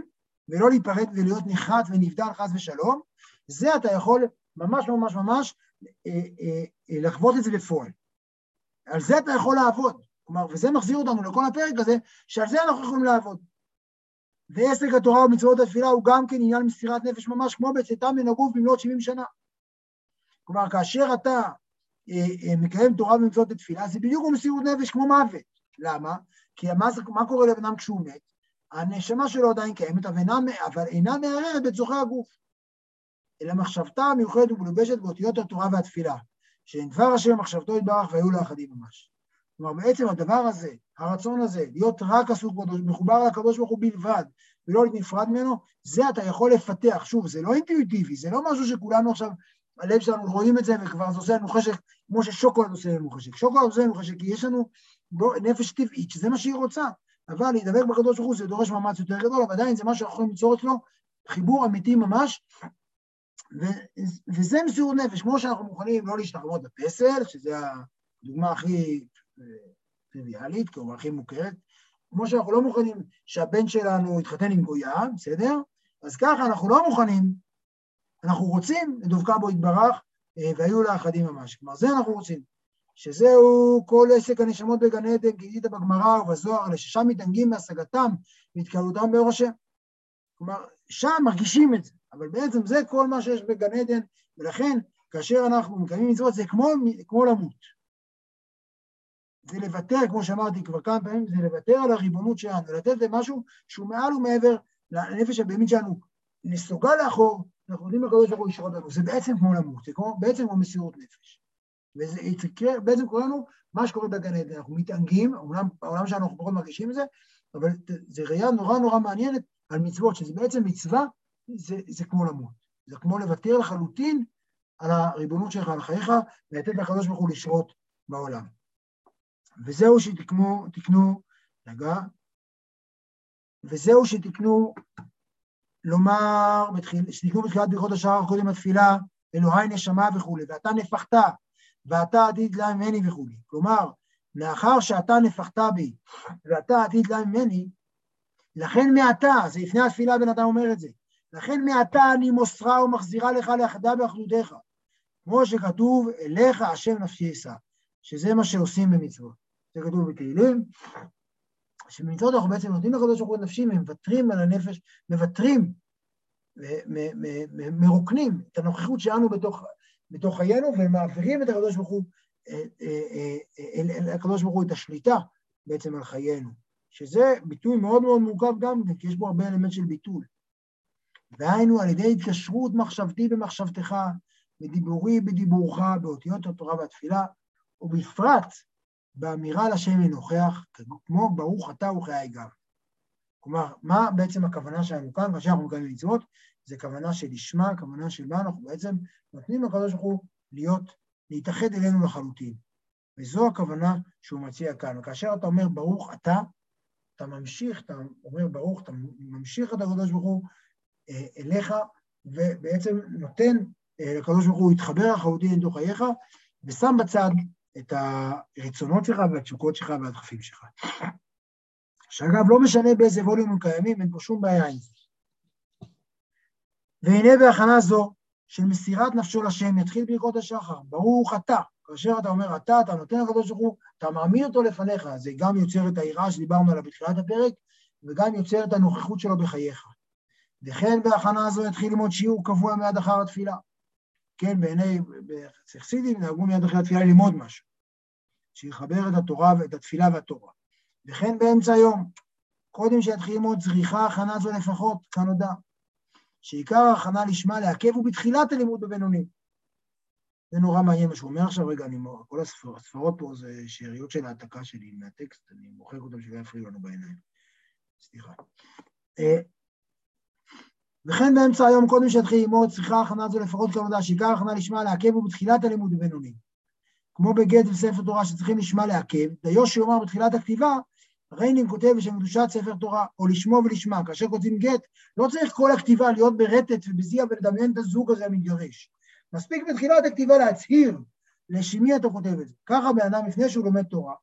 ולא להיפרד ולהיות נחרט ונבדל חס ושלום, זה אתה יכול ממש ממש ממש אה, אה, אה, לחוות את זה בפועל. על זה אתה יכול לעבוד. כלומר, וזה מחזיר אותנו לכל הפרק הזה, שעל זה אנחנו יכולים לעבוד. ועסק התורה ומצוות התפילה הוא גם כן עניין מסירת נפש ממש, כמו בצאתם מן הגוף במלאת 70 שנה. כלומר, כאשר אתה אה, אה, מקיים תורה ומצוות התפילה, זה בדיוק כמו מסירות נפש, כמו מוות. למה? כי מה, מה קורה לבן אדם כשהוא מת? הנשמה שלו עדיין קיימת, אבל אינה, מערערת בצורכי הגוף. אלא מחשבתה המיוחדת ומלובשת באותיות התורה והתפילה, שהן דבר השם מחשבתו יתברך והיו לו אחדים ממש. כלומר, בעצם הדבר הזה, הרצון הזה, להיות רק עסוק בקדוש, מחובר לקדוש ברוך הוא בלבד, ולא נפרד ממנו, זה אתה יכול לפתח. שוב, זה לא אינטואיטיבי, זה לא משהו שכולנו עכשיו, הלב שלנו רואים את זה וכבר זה עושה לנו חשק, כמו ששוקולד עושה לנו חשק. שוקולד עושה לנו חשק, כי יש לנו בו, נפש טבעית, שזה מה שהיא רוצה. אבל להידבק בקדוש ברוך הוא זה דורש מאמץ יותר גדול, אבל עדיין זה מה שאנחנו יכולים ליצור אצלו, חיבור אמיתי ממש, ו- וזה מסירות נפש, כמו שאנחנו מוכנים לא להשתחוות בפסל, שזה הדוגמה הכי אה, טריוויאלית, כלומר הכי מוכרת, כמו שאנחנו לא מוכנים שהבן שלנו יתחתן עם גויה, בסדר? אז ככה אנחנו לא מוכנים, אנחנו רוצים לדבקה בו יתברך, אה, והיו לה אחדים ממש. כלומר, זה אנחנו רוצים. שזהו כל עסק הנשמות בגן עדן, גידית בגמרא ובזוהר, לששם מתענגים מהשגתם והתקהלותם באור השם. כלומר, שם מרגישים את זה, אבל בעצם זה כל מה שיש בגן עדן, ולכן כאשר אנחנו מקיימים מצוות זה כמו, כמו למות. זה לוותר, כמו שאמרתי כבר כמה פעמים, זה לוותר על הריבונות שלנו, לתת למשהו שהוא מעל ומעבר לנפש הבהמית שלנו, נסוגה לאחור, אנחנו יודעים לקדוש ברוך הוא ישרות לנו, זה בעצם כמו למות, זה כמו, בעצם כמו מסירות נפש. וזה יקרה, בעצם כולנו, מה שקורה בגן עדן, אנחנו מתענגים, אומנם בעולם שלנו אנחנו פחות מרגישים את זה, אבל זה ראייה נורא נורא מעניינת על מצוות, שזה בעצם מצווה, זה, זה כמו למות. זה כמו לוותר לחלוטין על הריבונות שלך, על חייך, ולתת לקדוש ברוך הוא לשרות בעולם. וזהו שתקנו, תקנו, רגע, וזהו שתקנו לומר, שתקנו בתחילת ברכות השער קודם התפילה, אלוהי נשמה וכולי, ואתה נפחת ואתה עתיד לה ממני וכולי. כלומר, מאחר שאתה נפחת בי ואתה עתיד לה ממני, לכן מעתה, זה לפני התפילה בן אדם אומר את זה, לכן מעתה אני מוסרה ומחזירה לך לאחדה באחדותך, כמו שכתוב, אליך השם נפשי אשא, שזה מה שעושים במצוות. זה כתוב בתהילים, שבמצוות אנחנו בעצם נותנים לקדוש ברוך הוא נפשי, מוותרים על הנפש, מוותרים, מרוקנים את הנוכחות שלנו בתוך, בתוך חיינו, ומעבירים את הקדוש ברוך הוא, אל הקדוש ברוך הוא את השליטה בעצם על חיינו, שזה ביטוי מאוד מאוד מורכב גם כי יש בו הרבה אלמנט של ביטול. והיינו על ידי התקשרות מחשבתי במחשבתך, בדיבורי בדיבורך, באותיות התורה והתפילה, ובפרט באמירה לשם ינוכח, כמו ברוך אתה וחיי גם. כלומר, מה בעצם הכוונה שלנו כאן, כאשר אנחנו מקיימים מצוות? זה כוונה שלשמה, כוונה של מה אנחנו בעצם נותנים לקדוש ברוך הוא להיות, להתאחד אלינו לחלוטין. וזו הכוונה שהוא מציע כאן. וכאשר אתה אומר ברוך אתה, אתה ממשיך, אתה אומר ברוך, אתה ממשיך את הקדוש ברוך הוא אה, אליך, ובעצם נותן אה, לקדוש ברוך הוא להתחבר לחלוטין לתוך חייך, ושם בצד את הרצונות שלך והתשוקות שלך והדחפים שלך. שאגב, לא משנה באיזה ווליום הם קיימים, אין פה שום בעיה עם זה. והנה בהכנה זו של מסירת נפשו לשם, יתחיל ברכות השחר, ברוך אתה. כאשר אתה אומר אתה, אתה נותן לקדוש ברוך הוא, אתה מעמיד אותו לפניך, זה גם יוצר את היראה שדיברנו עליה בתחילת הפרק, וגם יוצר את הנוכחות שלו בחייך. וכן בהכנה הזו יתחיל ללמוד שיעור קבוע מיד אחר התפילה. כן, בעיני, בחסידים נהגו מיד אחרי התפילה ללמוד משהו, שיחבר את התורה ואת התפילה והתורה. וכן באמצע היום, קודם שיתחיל ללמוד צריכה הכנה זו לפחות, כנודע, שעיקר ההכנה לשמה לעכב הוא בתחילת הלימוד בבינוני. זה נורא מעניין מה שהוא אומר עכשיו, רגע, אני, כל הספר, הספרות פה זה שאריות של העתקה שלי מהטקסט, אני מוחק אותם שלא יפריעו לנו בעיניים. סליחה. אה, וכן באמצע היום, קודם שיתחיל ללמוד, צריכה הכנה זו לפחות כעבודה, שעיקר הכנה לשמה לעכב הוא בתחילת הלימוד בבינוני. כמו בגט וספר תורה שצריכים לשמה לעכב, דיו שיאמר בתחילת הכתיבה, ריינין כותב בשם קדושת ספר תורה, או לשמו ולשמה, כאשר כותבים גט, לא צריך כל הכתיבה להיות ברטט ובזיע ולדמיין את הזוג הזה המתגרש. מספיק בתחילת הכתיבה להצהיר לשמי אתה כותב את זה. ככה בן אדם לפני שהוא לומד תורה,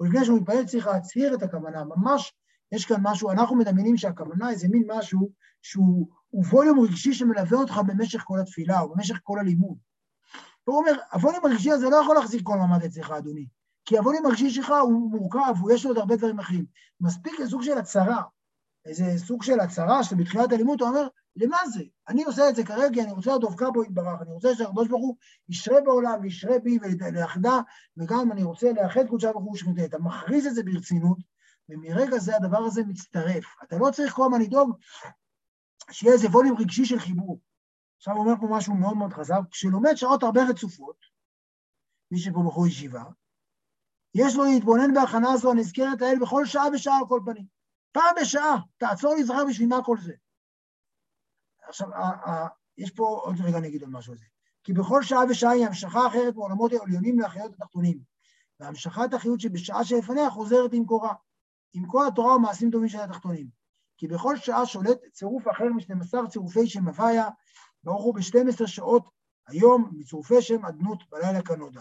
או לפני שהוא מתפלל צריך להצהיר את הכוונה, ממש יש כאן משהו, אנחנו מדמיינים שהכוונה איזה מין משהו שהוא ווליום רגשי שמלווה אותך במשך כל התפילה או במשך כל הלימוד. והוא אומר, הווליום הרגשי הזה לא יכול להחזיק כל מעמד אצלך, אדוני, כי הווליום הרגשי שלך הוא מורכב, ויש לו עוד הרבה דברים אחרים. מספיק לסוג של הצהרה, איזה סוג של הצהרה שבתחילת הלימוד אתה אומר, למה זה? אני עושה את זה כרגע, אני רוצה לדבקה בו יתברך, אני רוצה שהקדוש ברוך הוא ישרה בעולם וישרה בי ולאחדה, וגם אני רוצה לאחד קודשה ברוך הוא ושכנתה. אתה מכריז את זה ברצינות, ומרגע זה הדבר הזה מצטרף. אתה לא צריך כל הזמן לדאוג שיהיה איזה ווליום רגשי של חיבור. עכשיו הוא אומר פה משהו מאוד מאוד חזק, כשלומד שעות הרבה רצופות, מי שפה בחור ישיבה, יש לו להתבונן בהכנה הזו הנזכרת לאל בכל שעה ושעה על כל פנים. פעם בשעה, תעצור להיזכר בשביל מה כל זה. עכשיו, יש פה, עוד רגע אני אגיד עוד משהו על זה. כי בכל שעה ושעה היא המשכה אחרת מעולמות העליונים לאחיות התחתונים. והמשכת החיות שבשעה שלפניה חוזרת עם קורה. עם כל התורה ומעשים טובים של התחתונים. כי בכל שעה שולט צירוף אחר מ-12 צירופי שם הוויה, ברוך הוא ב-12 שעות היום מצירופי שם אדנות בלילה כנודע.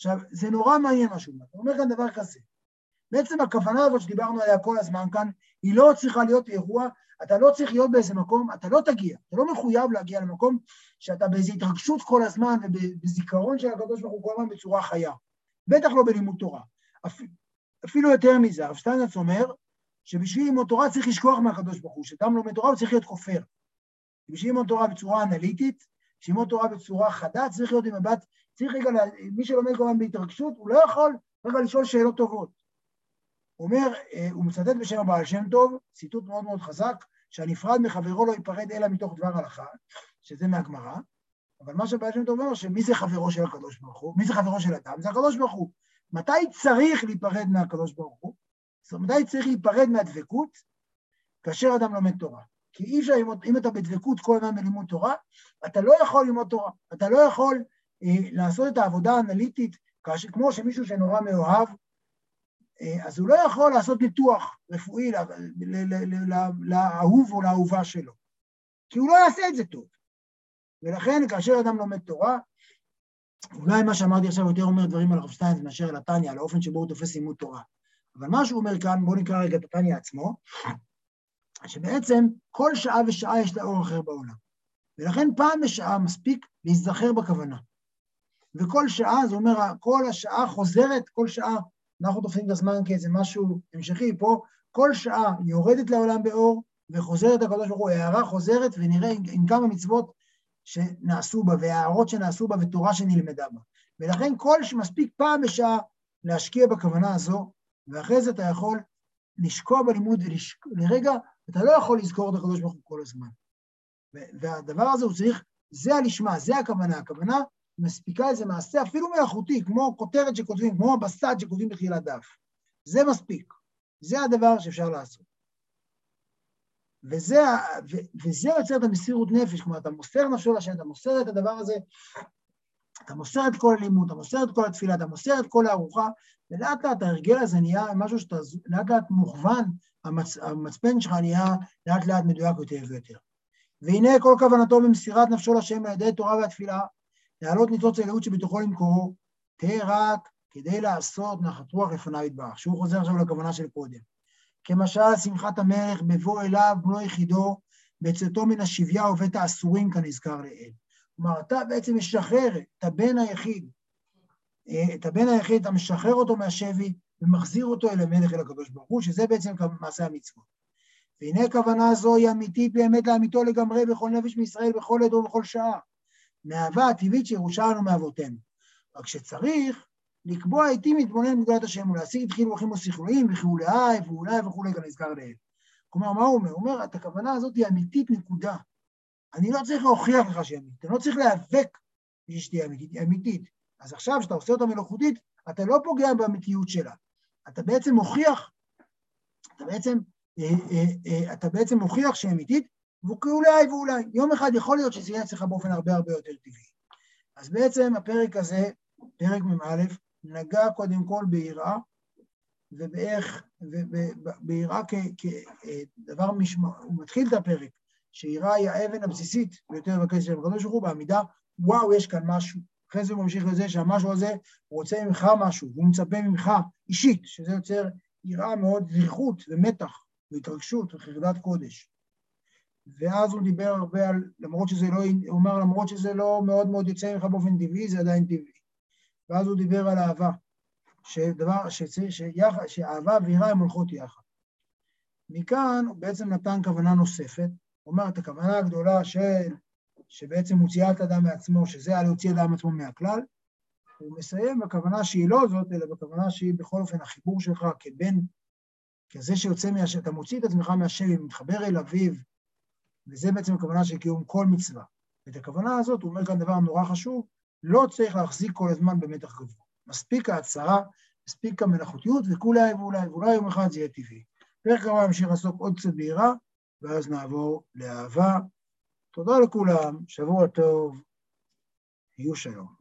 עכשיו, זה נורא מעניין מה שהוא אומר. הוא אומר כאן דבר כזה. בעצם הכוונה הזאת שדיברנו עליה כל הזמן כאן, היא לא צריכה להיות אירוע, אתה לא צריך להיות באיזה מקום, אתה לא תגיע, אתה לא מחויב להגיע למקום שאתה באיזו התרגשות כל הזמן ובזיכרון של הקדוש ברוך הוא כל הזמן בצורה חיה. בטח לא בלימוד תורה. אפילו יותר מזה, הרב שטיינץ אומר שבשביל ללמוד תורה צריך לשכוח מהקדוש ברוך הוא, שאדם לומד תורה הוא צריך להיות כופר. בשביל ללמוד תורה בצורה אנליטית, בשביל ללמוד תורה בצורה חדה, צריך להיות עם מבט, צריך רגע, מי שלומד כל הזמן בהתרגשות, הוא לא יכול רגע לשאול שאלות טובות. הוא אומר, אה, הוא מצטט בשם הבעל שם טוב, ציטוט מאוד מאוד חזק, שהנפרד מחברו לא ייפרד אלא מתוך דבר הלכה, שזה מהגמרא, אבל מה שבעל שם טוב אומר, שמי זה חברו של הקדוש ברוך הוא? מי זה חברו של אדם? זה הקדוש ברוך הוא. מתי צריך להיפרד מהקדוש ברוך הוא? זאת אומרת, מתי צריך להיפרד מהדבקות? כאשר אדם לומד תורה. כי אי אפשר ללמוד, אם אתה בדבקות כל הזמן בלימוד תורה, אתה לא יכול ללמוד תורה. אתה לא יכול לעשות את העבודה האנליטית, כמו שמישהו שנורא מאוהב, אה, אז הוא לא יכול לעשות ניתוח רפואי לאהוב או לאהובה שלו, כי הוא לא יעשה את זה טוב. ולכן כאשר אדם לומד תורה, אולי מה שאמרתי עכשיו יותר אומר דברים על הרב שטיינס מאשר על התניא, על האופן שבו הוא תופס לימוד תורה. אבל מה שהוא אומר כאן, בואו נקרא רגע את התניא עצמו, שבעצם כל שעה ושעה יש לה אור אחר בעולם. ולכן פעם בשעה מספיק להיזכר בכוונה. וכל שעה, זה אומר, כל השעה חוזרת, כל שעה, אנחנו תופסים את הזמן כאיזה משהו המשכי, פה כל שעה יורדת לעולם באור וחוזרת הקדוש ברוך הוא, הערה חוזרת ונראה עם, כמה מצוות שנעשו בה והערות שנעשו בה ותורה שנלמדה בה. ולכן כל שמספיק פעם בשעה להשקיע בכוונה הזו, ואחרי זה אתה יכול לשקוע בלימוד ולרגע, אתה לא יכול לזכור את הקדוש ברוך הוא כל הזמן. והדבר הזה הוא צריך, זה הלשמה, זה הכוונה. הכוונה מספיקה איזה מעשה אפילו מלאכותי, כמו כותרת שכותבים, כמו הבסד שכותבים בתחילת דף. זה מספיק. זה הדבר שאפשר לעשות. וזה, ו, וזה יוצר את המסירות נפש, כלומר, אתה מוסר נפשו לשם, אתה מוסר את הדבר הזה, אתה מוסר את כל הלימוד, אתה מוסר את כל התפילה, אתה מוסר את כל הארוחה, ולאט לאט ההרגל הזה נהיה משהו שאתה לאט לאט מוכוון, המצ, המצפן שלך נהיה לאט לאט מדויק יותר ויותר. והנה כל כוונתו במסירת נפשו לשם על ידי תורה והתפילה, להעלות ניצוץ האלוהות שבתוכו למקורו, תהיה רק כדי לעשות נחת רוח לפניו יתברך, שהוא חוזר עכשיו לכוונה של קודם. כמשל שמחת המלך בבוא אליו בנו יחידו, בצאתו מן השביה ובית האסורים כנזכר לעיל. כלומר, אתה בעצם משחרר את הבן היחיד, אה, את הבן היחיד, אתה משחרר אותו מהשבי ומחזיר אותו אל המלך, אל הקדוש ברוך הוא, שזה בעצם מעשה המצוות. והנה הכוונה הזו היא אמיתית באמת לאמיתו לגמרי בכל נפש מישראל, בכל עת ובכל שעה. מהאהבה הטבעית שירושלנו מאבותינו. רק שצריך לקבוע עיתים להתבונן בגדולת השם ולהשיג את חילוכים ושכלויים וכולי ואולי וכולי כנזכר לעיל. כלומר, מה הוא אומר? הוא אומר, את הכוונה הזאת היא אמיתית, נקודה. אני לא צריך להוכיח לך שהיא אמיתית, אני לא צריך להיאבק בשביל שתהיה אמיתית, היא אמיתית. אז עכשיו, כשאתה עושה אותה מלאכותית, אתה לא פוגע באמיתיות שלה. אתה בעצם מוכיח, אתה בעצם, אה, אה, אה, אתה בעצם מוכיח שהיא אמיתית, וכאולי ואולי. יום אחד יכול להיות שזה יהיה אצלך באופן הרבה הרבה יותר טבעי. אז בעצם הפרק הזה, פרק מ"א, נגע קודם כל ביראה, ובאיך, וביראה כדבר משמע, הוא מתחיל את הפרק, שיראה היא האבן הבסיסית ביותר בכסף של הקדוש ברוך הוא בעמידה, וואו, יש כאן משהו. אחרי זה הוא ממשיך לזה שהמשהו הזה, הוא רוצה ממך משהו, והוא מצפה ממך אישית, שזה יוצר יראה מאוד זריחות ומתח והתרגשות וחרדת קודש. ואז הוא דיבר הרבה על, למרות שזה לא, הוא אומר למרות שזה לא מאוד מאוד יוצא ממך באופן טבעי, זה עדיין טבעי. ואז הוא דיבר על אהבה, שדבר, שצריך, שיחד, שאהבה ויראה הן הולכות יחד. מכאן הוא בעצם נתן כוונה נוספת, הוא אומר את הכוונה הגדולה של, שבעצם מוציאה את האדם מעצמו, שזה היה להוציא את האדם מעצמו מהכלל, הוא מסיים בכוונה שהיא לא זאת, אלא בכוונה שהיא בכל אופן החיבור שלך כבן, כזה שיוצא מהשם, אתה מוציא את עצמך מהשם ומתחבר אל אביו, וזה בעצם הכוונה של קיום כל מצווה. ואת הכוונה הזאת, הוא אומר כאן דבר נורא חשוב, לא צריך להחזיק כל הזמן במתח גבוה. מספיק ההצהרה, מספיק המלאכותיות, וכולי ואולי, ואולי יום אחד זה יהיה טבעי. פרק הבא נמשיך לעסוק עוד קצת ביראה, ואז נעבור לאהבה. תודה לכולם, שבוע טוב, יהיו שלום.